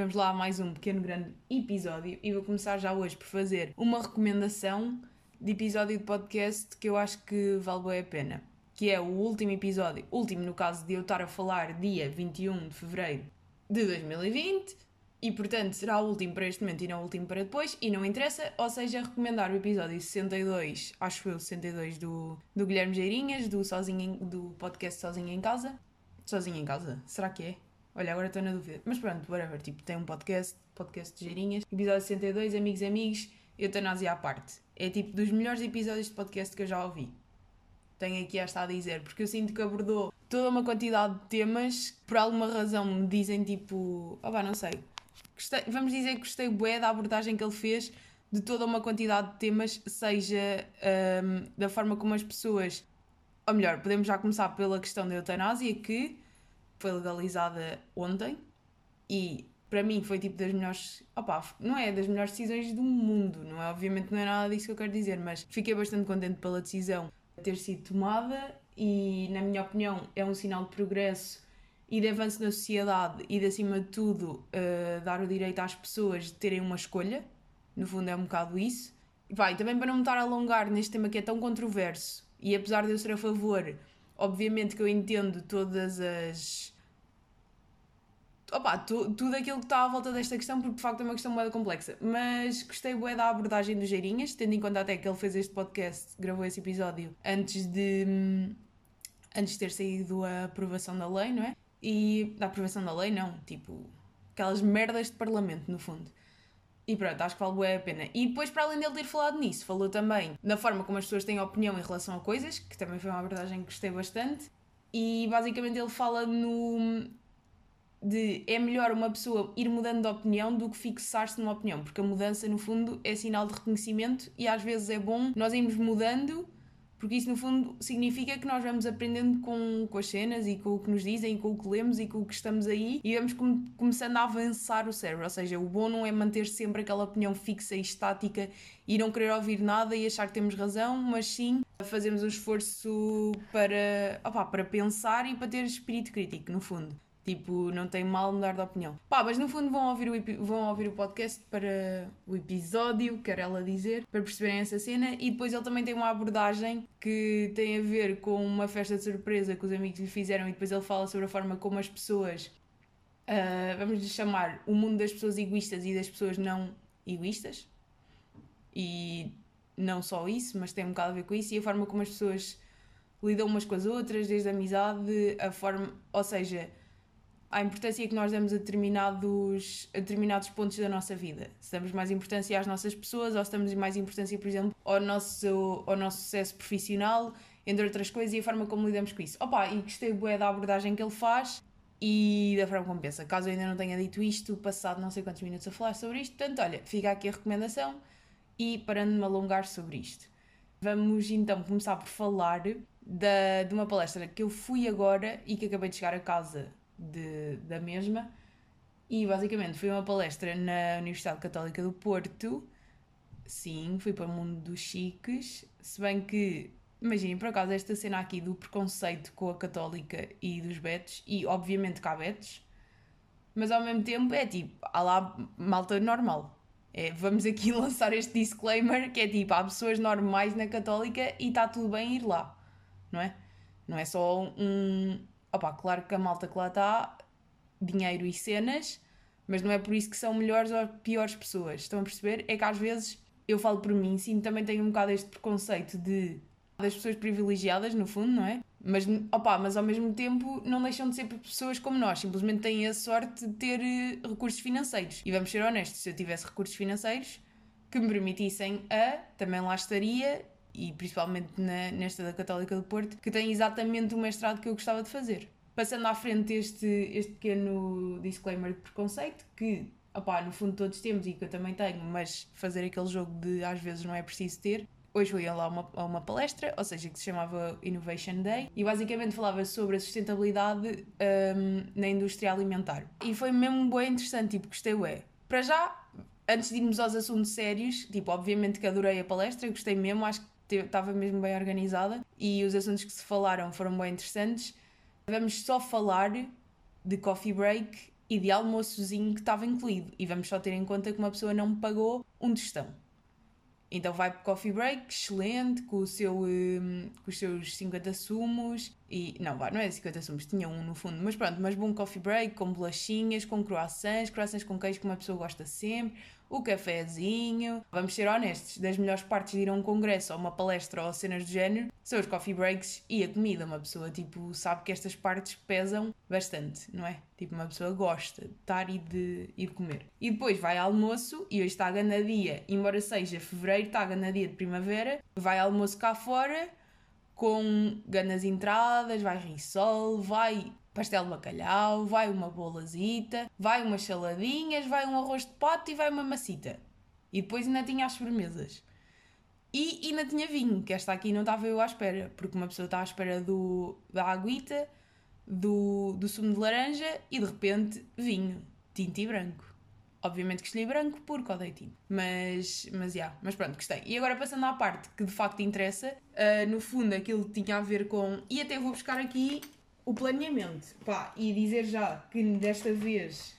Vamos lá a mais um pequeno grande episódio e vou começar já hoje por fazer uma recomendação de episódio de podcast que eu acho que vale bem a pena. Que é o último episódio, último no caso de eu estar a falar dia 21 de Fevereiro de 2020 e portanto será o último para este momento e não o último para depois e não interessa, ou seja, recomendar o episódio 62, acho eu 62 do, do Guilherme Geirinhas, do, sozinho do podcast Sozinho em Casa. Sozinho em Casa, será que é? Olha, agora estou na dúvida. Mas pronto, whatever. Tipo, tem um podcast, podcast de Geirinhas. Episódio 62, Amigos Amigos, Eutanásia à parte. É tipo dos melhores episódios de podcast que eu já ouvi. Tenho aqui esta a dizer, porque eu sinto que abordou toda uma quantidade de temas que por alguma razão me dizem tipo. Oh, pá, não sei. Gostei, vamos dizer que gostei bué da abordagem que ele fez de toda uma quantidade de temas, seja um, da forma como as pessoas. Ou melhor, podemos já começar pela questão da eutanásia, que foi legalizada ontem e para mim foi tipo das melhores, opa, não é das melhores decisões do mundo, não é? Obviamente não é nada disso que eu quero dizer, mas fiquei bastante contente pela decisão ter sido tomada e, na minha opinião, é um sinal de progresso e de avanço na sociedade e, de acima de tudo, uh, dar o direito às pessoas de terem uma escolha. No fundo, é um bocado isso. Vai, também para não me estar a alongar neste tema que é tão controverso e apesar de eu ser a favor obviamente que eu entendo todas as. Opa, tu, tudo aquilo que está à volta desta questão, porque de facto é uma questão muito complexa. Mas gostei bué da abordagem do Geirinhas, tendo em conta até que ele fez este podcast, gravou esse episódio antes de. antes de ter saído a aprovação da lei, não é? E. da aprovação da lei, não, tipo. aquelas merdas de parlamento, no fundo. E pronto, acho que vale bem a pena. E depois, para além dele ter falado nisso, falou também na forma como as pessoas têm opinião em relação a coisas, que também foi uma abordagem que gostei bastante. E basicamente ele fala no. De é melhor uma pessoa ir mudando de opinião do que fixar-se numa opinião, porque a mudança, no fundo, é sinal de reconhecimento e às vezes é bom nós irmos mudando porque isso no fundo significa que nós vamos aprendendo com, com as cenas e com o que nos dizem, com o que lemos e com o que estamos aí e vamos com, começando a avançar o cérebro. Ou seja, o bom não é manter sempre aquela opinião fixa e estática e não querer ouvir nada e achar que temos razão, mas sim fazermos um esforço para, opa, para pensar e para ter espírito crítico, no fundo. Tipo, não tem mal mudar de opinião. Pá, mas no fundo vão ouvir, o, vão ouvir o podcast para o episódio, quer ela dizer, para perceberem essa cena. E depois ele também tem uma abordagem que tem a ver com uma festa de surpresa que os amigos lhe fizeram. E depois ele fala sobre a forma como as pessoas, uh, vamos lhe chamar, o mundo das pessoas egoístas e das pessoas não egoístas. E não só isso, mas tem um bocado a ver com isso. E a forma como as pessoas lidam umas com as outras, desde a amizade, a forma. Ou seja à importância que nós damos a determinados, a determinados pontos da nossa vida. Se damos mais importância às nossas pessoas ou se damos mais importância, por exemplo, ao nosso, ao nosso sucesso profissional, entre outras coisas, e a forma como lidamos com isso. Opa, e gostei bué da abordagem que ele faz e da forma como pensa. Caso eu ainda não tenha dito isto, passado não sei quantos minutos a falar sobre isto, portanto, olha, fica aqui a recomendação e parando de me alongar sobre isto. Vamos então começar por falar da, de uma palestra que eu fui agora e que acabei de chegar a casa de, da mesma. E basicamente foi uma palestra na Universidade Católica do Porto. Sim, fui para o mundo dos chiques. Se bem que, imaginem, por acaso, esta cena aqui do preconceito com a Católica e dos betos, e obviamente cá betos, mas ao mesmo tempo é tipo, há lá malta normal. É, vamos aqui lançar este disclaimer que é tipo, há pessoas normais na Católica e está tudo bem ir lá, não é? Não é só um, Opa, claro que a malta que lá está, dinheiro e cenas, mas não é por isso que são melhores ou piores pessoas. Estão a perceber? É que às vezes eu falo por mim, sim, também tenho um bocado este preconceito de das pessoas privilegiadas, no fundo, não é? Mas, opa, mas ao mesmo tempo não deixam de ser pessoas como nós, simplesmente têm a sorte de ter eh, recursos financeiros. E vamos ser honestos, se eu tivesse recursos financeiros que me permitissem a, também lá estaria e principalmente na, nesta da Católica do Porto, que tem exatamente o mestrado que eu gostava de fazer. Passando à frente este, este pequeno disclaimer de preconceito, que opá, no fundo todos temos e que eu também tenho, mas fazer aquele jogo de às vezes não é preciso ter. Hoje fui lá a uma, a uma palestra, ou seja, que se chamava Innovation Day, e basicamente falava sobre a sustentabilidade um, na indústria alimentar. E foi mesmo bem interessante, tipo, gostei ué. Para já, antes de irmos aos assuntos sérios, tipo, obviamente que adorei a palestra, gostei mesmo, acho que estava mesmo bem organizada e os assuntos que se falaram foram bem interessantes. Vamos só falar de coffee break e de almoçozinho que estava incluído. E vamos só ter em conta que uma pessoa não pagou um tostão. Então vai para o coffee break, excelente, com, o seu, um, com os seus 50 sumos. E não, vai, não é 50 sumos, tinha um no fundo. Mas pronto, mas bom coffee break, com bolachinhas, com croissants, croissants com queijo que uma pessoa gosta sempre o cafezinho. Vamos ser honestos, das melhores partes de ir a um congresso ou uma palestra ou cenas do género são os coffee breaks e a comida. Uma pessoa, tipo, sabe que estas partes pesam bastante, não é? Tipo, uma pessoa gosta de estar e de ir comer. E depois vai almoço e hoje está a ganadia, embora seja fevereiro, está a ganadia de primavera, vai almoço cá fora com ganas entradas, vai risol, vai pastel de bacalhau, vai uma bolazita, vai umas saladinhas, vai um arroz de pato e vai uma macita. E depois ainda tinha as sobremesas. E ainda tinha vinho, que esta aqui não estava eu à espera, porque uma pessoa está à espera do, da aguita, do, do sumo de laranja e de repente vinho, tinto e branco. Obviamente que escolhi branco porque odeio tinto. Mas, mas, yeah, mas pronto, gostei. E agora passando à parte que de facto interessa, uh, no fundo aquilo tinha a ver com. E até vou buscar aqui o planeamento. Pá, e dizer já que desta vez.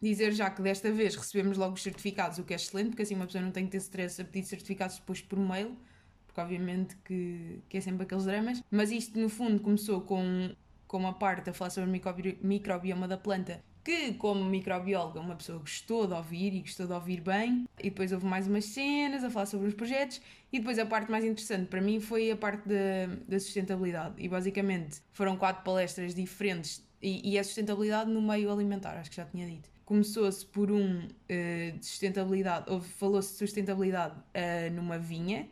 Dizer já que desta vez recebemos logo os certificados, o que é excelente, porque assim uma pessoa não tem que ter stress a pedir certificados depois por mail, porque obviamente que, que é sempre aqueles dramas. Mas isto no fundo começou com, com uma parte a falar sobre o microbioma da planta que, como microbióloga, uma pessoa gostou de ouvir e gostou de ouvir bem. E depois houve mais umas cenas a falar sobre os projetos. E depois a parte mais interessante para mim foi a parte da, da sustentabilidade. E basicamente foram quatro palestras diferentes. E, e a sustentabilidade no meio alimentar, acho que já tinha dito. Começou-se por um uh, de sustentabilidade, ou falou-se de sustentabilidade uh, numa vinha.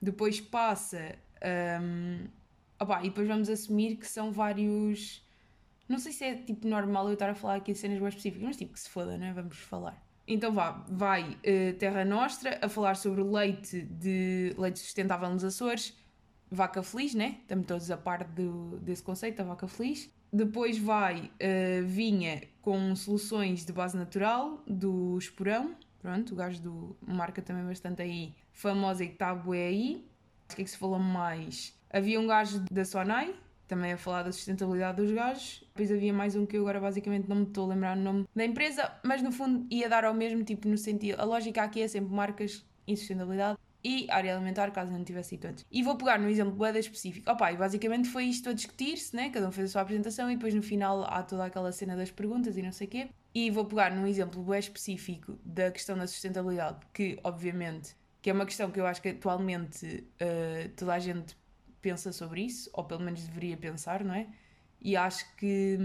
Depois passa. Um, opa, e depois vamos assumir que são vários não sei se é tipo normal eu estar a falar aqui de cenas bem específicas, mas tipo que se foda, não é? Vamos falar. Então vá, vai uh, Terra Nostra a falar sobre leite de leite sustentável nos Açores, vaca feliz, né? Estamos todos a par do, desse conceito, da vaca feliz. Depois vai uh, vinha com soluções de base natural do Esporão. Pronto, o gajo do marca também bastante aí, famosa e que está aí. O que é que se falou mais? Havia um gajo da Sonai, também a falar da sustentabilidade dos gajos. Depois havia mais um que eu agora basicamente não me estou a lembrar o nome da empresa, mas no fundo ia dar ao mesmo tipo no sentido. A lógica aqui é sempre marcas e sustentabilidade e área alimentar, caso não tivesse sido antes. E vou pegar no exemplo boeda específico. Opa, e basicamente foi isto a discutir-se, né? Cada um fez a sua apresentação e depois no final há toda aquela cena das perguntas e não sei o quê. E vou pegar num exemplo bem específico da questão da sustentabilidade, que obviamente que é uma questão que eu acho que atualmente uh, toda a gente pensa sobre isso, ou pelo menos deveria pensar, não é? E acho que.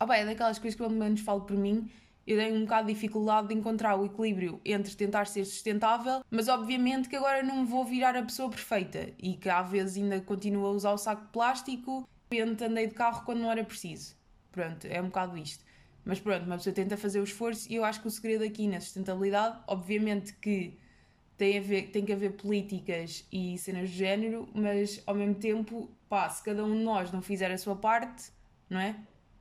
Ah, bem, é daquelas coisas que pelo menos falo por mim. Eu tenho um bocado de dificuldade de encontrar o equilíbrio entre tentar ser sustentável, mas obviamente que agora não vou virar a pessoa perfeita e que às vezes ainda continuo a usar o saco de plástico, e andei de carro quando não era preciso. Pronto, é um bocado isto. Mas pronto, uma pessoa tenta fazer o esforço e eu acho que o segredo aqui na sustentabilidade, obviamente que tem, a ver, tem que haver políticas e cenas de género, mas ao mesmo tempo, pá, se cada um de nós não fizer a sua parte, não é?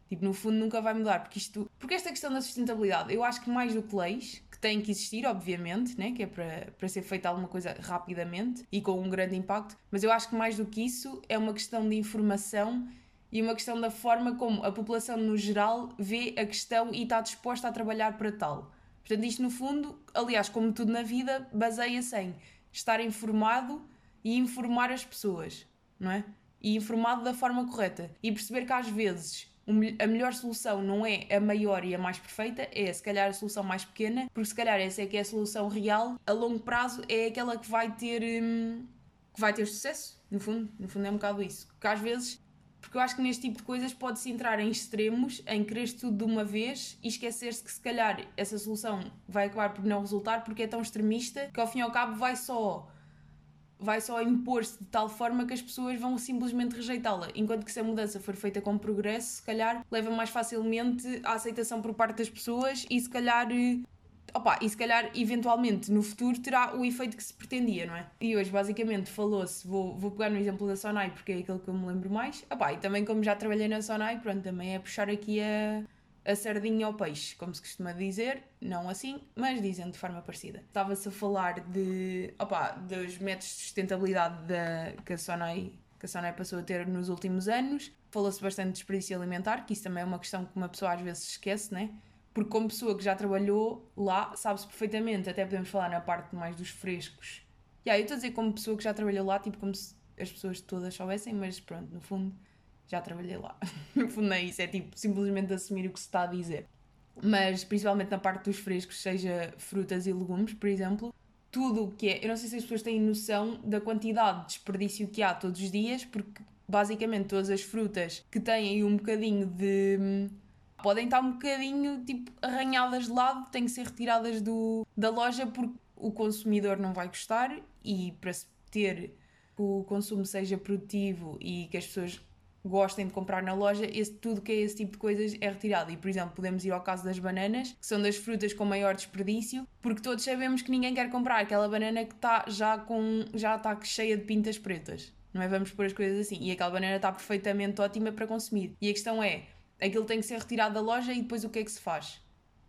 Tipo, no fundo nunca vai mudar, porque isto... Porque esta questão da sustentabilidade, eu acho que mais do que leis, que têm que existir, obviamente, né? que é para, para ser feita alguma coisa rapidamente e com um grande impacto, mas eu acho que mais do que isso é uma questão de informação e uma questão da forma como a população no geral vê a questão e está disposta a trabalhar para tal. Portanto, isto no fundo, aliás, como tudo na vida, baseia-se em estar informado e informar as pessoas, não é? E informado da forma correta. E perceber que às vezes a melhor solução não é a maior e a mais perfeita, é se calhar a solução mais pequena, porque se calhar essa é que é a solução real, a longo prazo é aquela que vai ter hum, que vai ter sucesso, no fundo, no fundo é um bocado isso. Que às vezes porque eu acho que neste tipo de coisas pode-se entrar em extremos, em querer tudo de uma vez e esquecer-se que se calhar essa solução vai acabar por não resultar porque é tão extremista que ao fim e ao cabo vai só vai só impor-se de tal forma que as pessoas vão simplesmente rejeitá-la. Enquanto que se a mudança for feita com progresso, se calhar leva mais facilmente à aceitação por parte das pessoas e se calhar Opa, e se calhar eventualmente no futuro terá o efeito que se pretendia, não é? E hoje basicamente falou-se, vou, vou pegar no exemplo da Sonai porque é aquele que eu me lembro mais. Opa, e também como já trabalhei na Sonai, pronto, também é puxar aqui a, a sardinha ao peixe, como se costuma dizer, não assim, mas dizendo de forma parecida. Estava-se a falar de, opa, dos métodos de sustentabilidade da, que a Sonai que a Sonai passou a ter nos últimos anos. Falou-se bastante de desperdício alimentar, que isso também é uma questão que uma pessoa às vezes esquece, né? Porque como pessoa que já trabalhou lá, sabe-se perfeitamente, até podemos falar na parte mais dos frescos. E aí eu estou a dizer como pessoa que já trabalhou lá, tipo como se as pessoas todas soubessem, mas pronto, no fundo, já trabalhei lá. no fundo é isso, é tipo simplesmente assumir o que se está a dizer. Mas principalmente na parte dos frescos, seja frutas e legumes, por exemplo, tudo o que é. Eu não sei se as pessoas têm noção da quantidade de desperdício que há todos os dias, porque basicamente todas as frutas que têm um bocadinho de. Podem estar um bocadinho tipo arranhadas de lado, têm que ser retiradas do, da loja porque o consumidor não vai gostar e para ter que o consumo seja produtivo e que as pessoas gostem de comprar na loja, esse, tudo que é esse tipo de coisas é retirado. E, por exemplo, podemos ir ao caso das bananas, que são das frutas com maior desperdício, porque todos sabemos que ninguém quer comprar aquela banana que está já, com, já está cheia de pintas pretas. Não é? Vamos pôr as coisas assim. E aquela banana está perfeitamente ótima para consumir. E a questão é, aquilo tem que ser retirado da loja e depois o que é que se faz?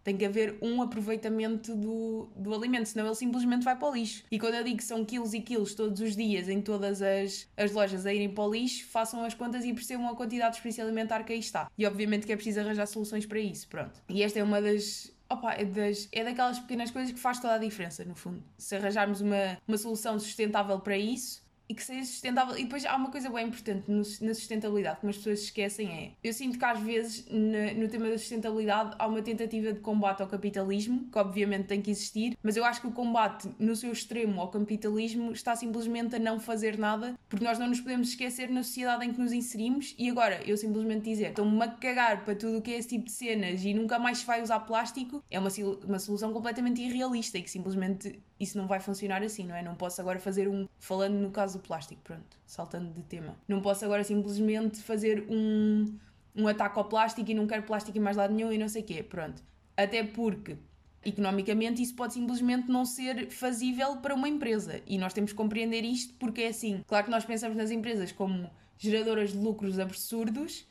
Tem que haver um aproveitamento do, do alimento, senão ele simplesmente vai para o lixo. E quando eu digo que são quilos e quilos todos os dias em todas as, as lojas a irem para o lixo, façam as contas e percebam a quantidade de desperdício alimentar que aí está. E obviamente que é preciso arranjar soluções para isso, pronto. E esta é uma das, Opa, é, das, é daquelas pequenas coisas que faz toda a diferença, no fundo. Se arranjarmos uma, uma solução sustentável para isso, e que seja sustentável. E depois há uma coisa bem importante no, na sustentabilidade, que as pessoas esquecem é. Eu sinto que às vezes no, no tema da sustentabilidade há uma tentativa de combate ao capitalismo, que obviamente tem que existir, mas eu acho que o combate no seu extremo ao capitalismo está simplesmente a não fazer nada, porque nós não nos podemos esquecer na sociedade em que nos inserimos. E agora, eu simplesmente dizer, estou-me a cagar para tudo o que é esse tipo de cenas e nunca mais vai usar plástico, é uma, uma solução completamente irrealista e que simplesmente isso não vai funcionar assim, não é? Não posso agora fazer um. Falando no caso do plástico, pronto, saltando de tema. Não posso agora simplesmente fazer um, um ataque ao plástico e não quero plástico em mais lado nenhum e não sei o quê, pronto. Até porque economicamente isso pode simplesmente não ser fazível para uma empresa e nós temos que compreender isto porque é assim. Claro que nós pensamos nas empresas como geradoras de lucros absurdos,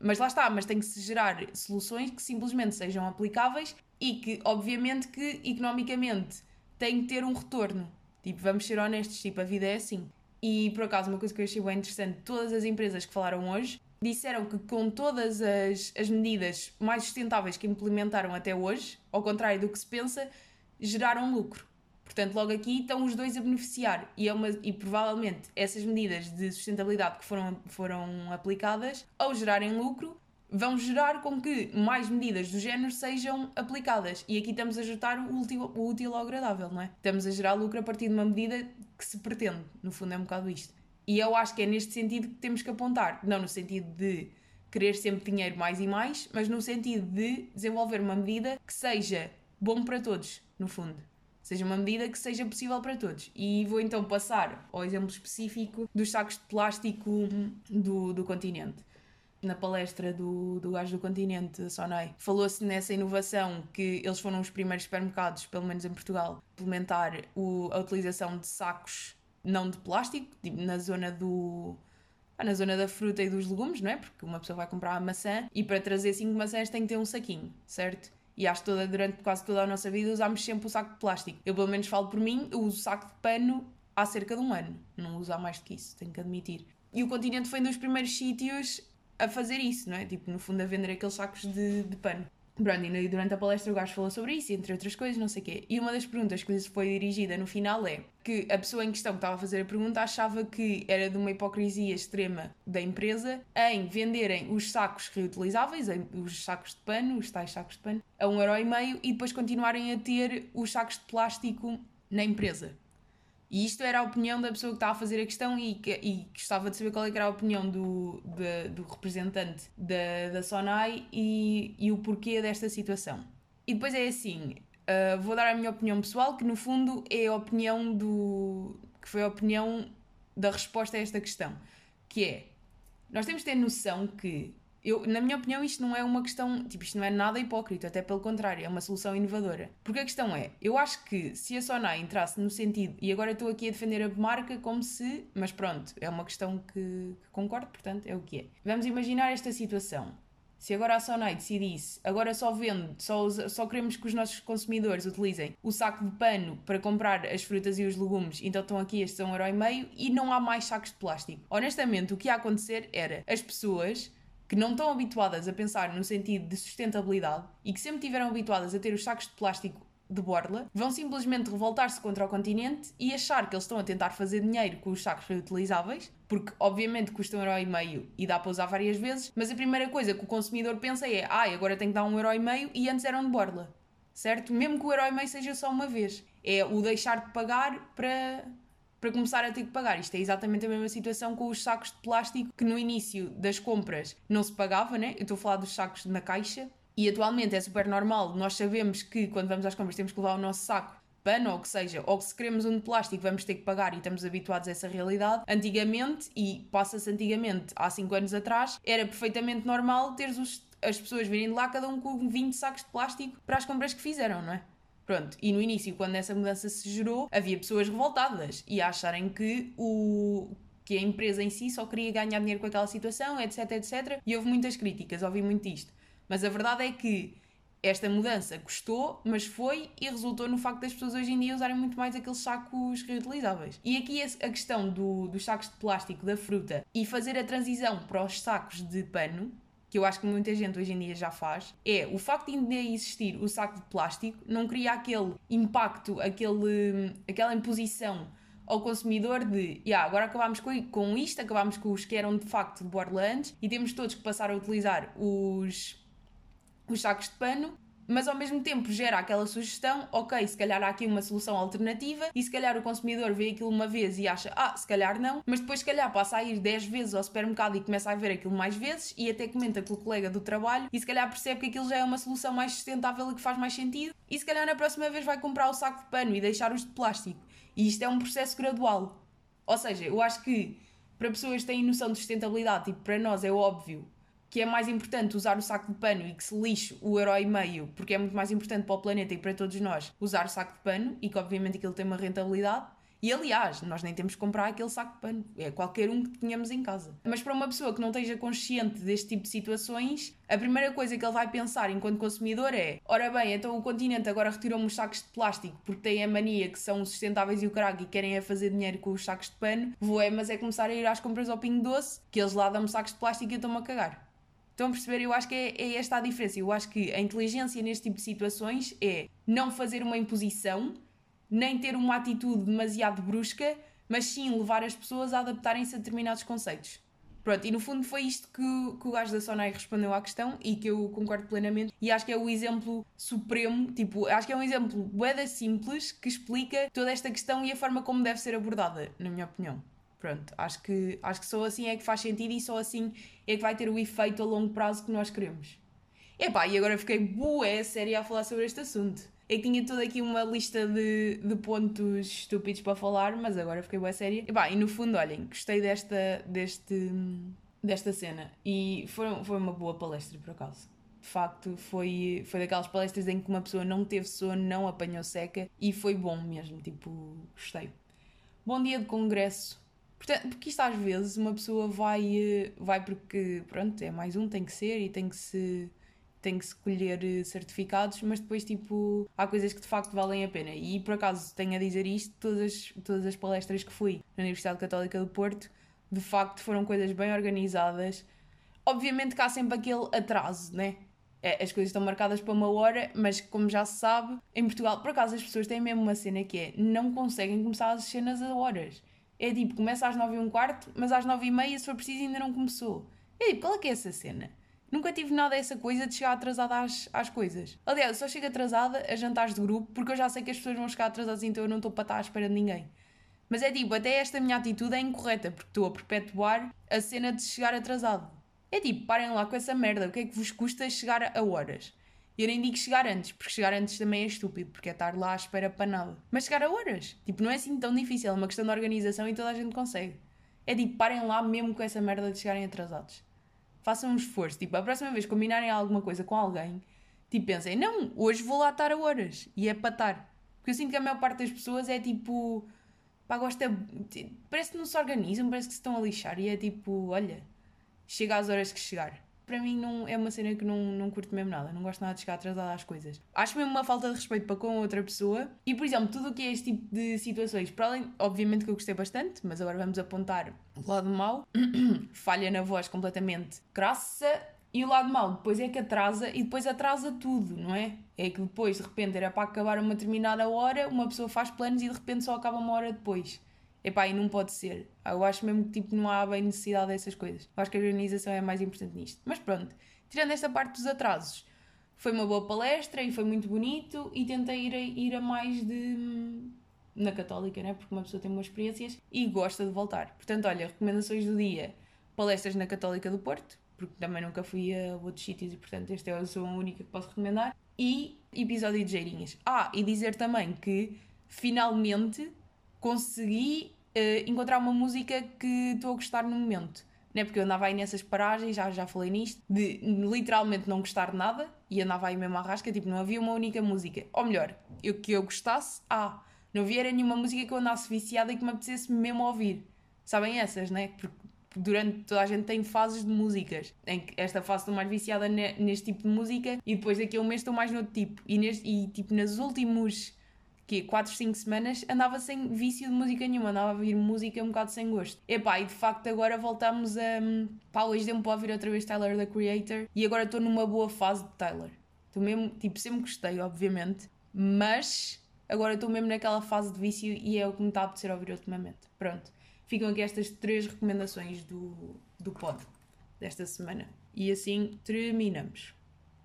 mas lá está, mas tem que se gerar soluções que simplesmente sejam aplicáveis e que, obviamente, que economicamente tem que ter um retorno. Tipo, vamos ser honestos, tipo, a vida é assim. E por acaso, uma coisa que eu achei bem interessante, todas as empresas que falaram hoje disseram que com todas as, as medidas mais sustentáveis que implementaram até hoje, ao contrário do que se pensa, geraram lucro. Portanto, logo aqui estão os dois a beneficiar e, é uma, e provavelmente essas medidas de sustentabilidade que foram, foram aplicadas, ao gerarem lucro, vão gerar com que mais medidas do género sejam aplicadas. E aqui estamos a juntar o útil, o útil ao agradável, não é? Estamos a gerar lucro a partir de uma medida que se pretende. No fundo, é um bocado isto. E eu acho que é neste sentido que temos que apontar. Não no sentido de querer sempre dinheiro mais e mais, mas no sentido de desenvolver uma medida que seja bom para todos, no fundo. Seja uma medida que seja possível para todos. E vou então passar ao exemplo específico dos sacos de plástico do, do continente na palestra do, do Gajo do Continente, Sonai, falou-se nessa inovação que eles foram os primeiros supermercados, pelo menos em Portugal, a implementar o, a utilização de sacos não de plástico, tipo, na zona do. Ah, na zona da fruta e dos legumes, não é? Porque uma pessoa vai comprar uma maçã e para trazer 5 maçãs tem que ter um saquinho, certo? E acho que toda, durante quase toda a nossa vida usámos sempre o saco de plástico. Eu, pelo menos, falo por mim, eu uso saco de pano há cerca de um ano. Não uso há mais do que isso, tenho que admitir. E o continente foi um dos primeiros sítios a fazer isso, não é? Tipo, no fundo, a vender aqueles sacos de, de pano. Pronto, e durante a palestra o gajo falou sobre isso, entre outras coisas, não sei o quê. E uma das perguntas que lhe foi dirigida no final é que a pessoa em questão que estava a fazer a pergunta achava que era de uma hipocrisia extrema da empresa em venderem os sacos reutilizáveis, os sacos de pano, os tais sacos de pano, a um euro e meio e depois continuarem a ter os sacos de plástico na empresa. E isto era a opinião da pessoa que estava a fazer a questão e, e gostava de saber qual é era a opinião do, de, do representante da, da Sonai e, e o porquê desta situação. E depois é assim, uh, vou dar a minha opinião pessoal, que no fundo é a opinião do... que foi a opinião da resposta a esta questão, que é, nós temos de ter noção que eu, na minha opinião, isto não é uma questão, tipo, isto não é nada hipócrita, até pelo contrário, é uma solução inovadora. Porque a questão é, eu acho que se a Sonai entrasse no sentido, e agora estou aqui a defender a marca como se, mas pronto, é uma questão que, que concordo, portanto, é o que é. Vamos imaginar esta situação. Se agora a Sonai decidisse, agora só vende, só, só queremos que os nossos consumidores utilizem o saco de pano para comprar as frutas e os legumes, então estão aqui estes a um euro e meio e não há mais sacos de plástico. Honestamente, o que ia acontecer era as pessoas que não estão habituadas a pensar no sentido de sustentabilidade e que sempre tiveram habituadas a ter os sacos de plástico de borla, vão simplesmente revoltar-se contra o continente e achar que eles estão a tentar fazer dinheiro com os sacos reutilizáveis, porque obviamente custam um euro e meio e dá para usar várias vezes, mas a primeira coisa que o consumidor pensa é ah, agora tenho que dar um euro e meio e antes eram de borla, certo? Mesmo que o euro e meio seja só uma vez. É o deixar de pagar para, para começar a ter que pagar. Isto é exatamente a mesma situação com os sacos de plástico que no início das compras não se pagava, né? Eu estou a falar dos sacos na caixa e atualmente é super normal. Nós sabemos que quando vamos às compras temos que levar o nosso saco pano ou que seja, ou que se queremos um de plástico vamos ter que pagar e estamos habituados a essa realidade. Antigamente, e passa-se antigamente, há 5 anos atrás, era perfeitamente normal ter as pessoas virem de lá cada um com 20 sacos de plástico para as compras que fizeram, não é? Pronto, e no início, quando essa mudança se gerou, havia pessoas revoltadas e a acharem que o que a empresa em si só queria ganhar dinheiro com aquela situação, etc, etc. E houve muitas críticas, ouvi muito isto. Mas a verdade é que esta mudança custou, mas foi e resultou no facto das pessoas hoje em dia usarem muito mais aqueles sacos reutilizáveis. E aqui a questão do, dos sacos de plástico da fruta e fazer a transição para os sacos de pano, que eu acho que muita gente hoje em dia já faz, é o facto de ainda existir o saco de plástico não cria aquele impacto, aquele, aquela imposição ao consumidor de yeah, agora acabámos com, com isto, acabámos com os que eram de facto de Borderlands e temos todos que passar a utilizar os os sacos de pano, mas ao mesmo tempo gera aquela sugestão, ok, se calhar há aqui uma solução alternativa e se calhar o consumidor vê aquilo uma vez e acha, ah, se calhar não, mas depois se calhar passa a ir 10 vezes ao supermercado e começa a ver aquilo mais vezes e até comenta com o colega do trabalho e se calhar percebe que aquilo já é uma solução mais sustentável e que faz mais sentido e se calhar na próxima vez vai comprar o saco de pano e deixar os de plástico. E isto é um processo gradual. Ou seja, eu acho que para pessoas que têm noção de sustentabilidade, tipo, para nós é óbvio que é mais importante usar o saco de pano e que se lixe o euro e meio, porque é muito mais importante para o planeta e para todos nós usar o saco de pano e que obviamente aquilo tem uma rentabilidade. E aliás, nós nem temos que comprar aquele saco de pano, é qualquer um que tenhamos em casa. Mas para uma pessoa que não esteja consciente deste tipo de situações, a primeira coisa que ele vai pensar enquanto consumidor é: ora bem, então o continente agora retirou-me os sacos de plástico porque tem a mania que são sustentáveis e o crack e querem é fazer dinheiro com os sacos de pano, vou é, mas é começar a ir às compras ao Pingo Doce, que eles lá dão-me sacos de plástico e eu estou-me a cagar. Estão a perceber? Eu acho que é, é, esta a diferença. Eu acho que a inteligência neste tipo de situações é não fazer uma imposição, nem ter uma atitude demasiado brusca, mas sim levar as pessoas a adaptarem-se a determinados conceitos. Pronto, e no fundo foi isto que, que o gajo da Sonai respondeu à questão e que eu concordo plenamente. E acho que é o exemplo supremo, tipo, acho que é um exemplo boeda simples que explica toda esta questão e a forma como deve ser abordada, na minha opinião. Pronto, acho que, acho que só assim é que faz sentido e só assim é que vai ter o efeito a longo prazo que nós queremos. Epá, e agora fiquei bué séria a falar sobre este assunto. É que tinha toda aqui uma lista de, de pontos estúpidos para falar, mas agora fiquei bué séria. Epá, e no fundo, olhem, gostei desta, deste, desta cena e foi, foi uma boa palestra, por acaso. De facto, foi, foi daquelas palestras em que uma pessoa não teve sono, não apanhou seca e foi bom mesmo, tipo, gostei. Bom dia de congresso Portanto, porque isto às vezes uma pessoa vai, eh, vai porque, pronto, é mais um, tem que ser e tem que se tem que se colher eh, certificados, mas depois, tipo, há coisas que de facto valem a pena. E por acaso tenho a dizer isto, todas as, todas as palestras que fui na Universidade Católica do Porto, de facto foram coisas bem organizadas. Obviamente que há sempre aquele atraso, né? É, as coisas estão marcadas para uma hora, mas como já se sabe, em Portugal, por acaso as pessoas têm mesmo uma cena que é não conseguem começar as cenas a horas. É tipo, começa às 9 e um quarto, mas às 9 e meia, se for preciso, ainda não começou. É tipo, qual é que é essa cena? Nunca tive nada essa coisa de chegar atrasada às, às coisas. Aliás, eu só chego atrasada a jantares de grupo porque eu já sei que as pessoas vão chegar atrasadas, então eu não estou para estar à espera de ninguém. Mas é tipo, até esta minha atitude é incorreta porque estou a perpetuar a cena de chegar atrasado. É tipo, parem lá com essa merda, o que é que vos custa chegar a horas? Eu nem digo chegar antes, porque chegar antes também é estúpido, porque é estar lá à espera para nada. Mas chegar a horas, tipo, não é assim tão difícil, é uma questão de organização e toda a gente consegue. É tipo, parem lá mesmo com essa merda de chegarem atrasados. Façam um esforço, tipo, a próxima vez combinarem alguma coisa com alguém, tipo, pensem, não, hoje vou lá estar a horas, e é para estar. Porque eu sinto que a maior parte das pessoas é tipo, pá, gosta, parece que não se organizam, parece que se estão a lixar, e é tipo, olha, chega às horas que chegar. Para mim não é uma cena que não, não curto mesmo nada. Não gosto nada de chegar atrasada às coisas. Acho mesmo uma falta de respeito para com outra pessoa. E, por exemplo, tudo o que é este tipo de situações, para além, obviamente que eu gostei bastante, mas agora vamos apontar o lado mau. Falha na voz completamente crassa. E o lado mau depois é que atrasa e depois atrasa tudo, não é? É que depois, de repente, era para acabar uma determinada hora, uma pessoa faz planos e de repente só acaba uma hora depois. Epá, e não pode ser. Eu acho mesmo que tipo, não há bem necessidade dessas coisas. Eu acho que a organização é mais importante nisto. Mas pronto, tirando esta parte dos atrasos, foi uma boa palestra e foi muito bonito e tentei ir a, ir a mais de. na Católica, né? Porque uma pessoa tem boas experiências e gosta de voltar. Portanto, olha, recomendações do dia: palestras na Católica do Porto, porque também nunca fui a outros sítios e, portanto, esta é a sua única que posso recomendar. E episódio de Geirinhas. Ah, e dizer também que finalmente consegui uh, encontrar uma música que estou a gostar no momento. Né? Porque eu andava aí nessas paragens, já, já falei nisto, de literalmente não gostar de nada e andava aí mesmo à rasca, tipo, não havia uma única música. Ou melhor, eu que eu gostasse, ah, não havia nenhuma música que eu andasse viciada e que me apetecesse mesmo ouvir. Sabem essas, né? Porque durante toda a gente tem fases de músicas. Em que esta fase estou mais viciada neste tipo de música e depois daqui a um mês estou mais no outro tipo. E, neste, e tipo, nos últimos que 4, 5 semanas andava sem vício de música nenhuma, andava a ouvir música um bocado sem gosto. Epá, e de facto agora voltamos a. Pá, hoje deu-me para ouvir outra vez Tyler the Creator e agora estou numa boa fase de Tyler. Estou mesmo, tipo, sempre gostei, obviamente, mas agora estou mesmo naquela fase de vício e é o que me está a apetecer ouvir ultimamente. Pronto, ficam aqui estas três recomendações do, do pod desta semana. E assim terminamos.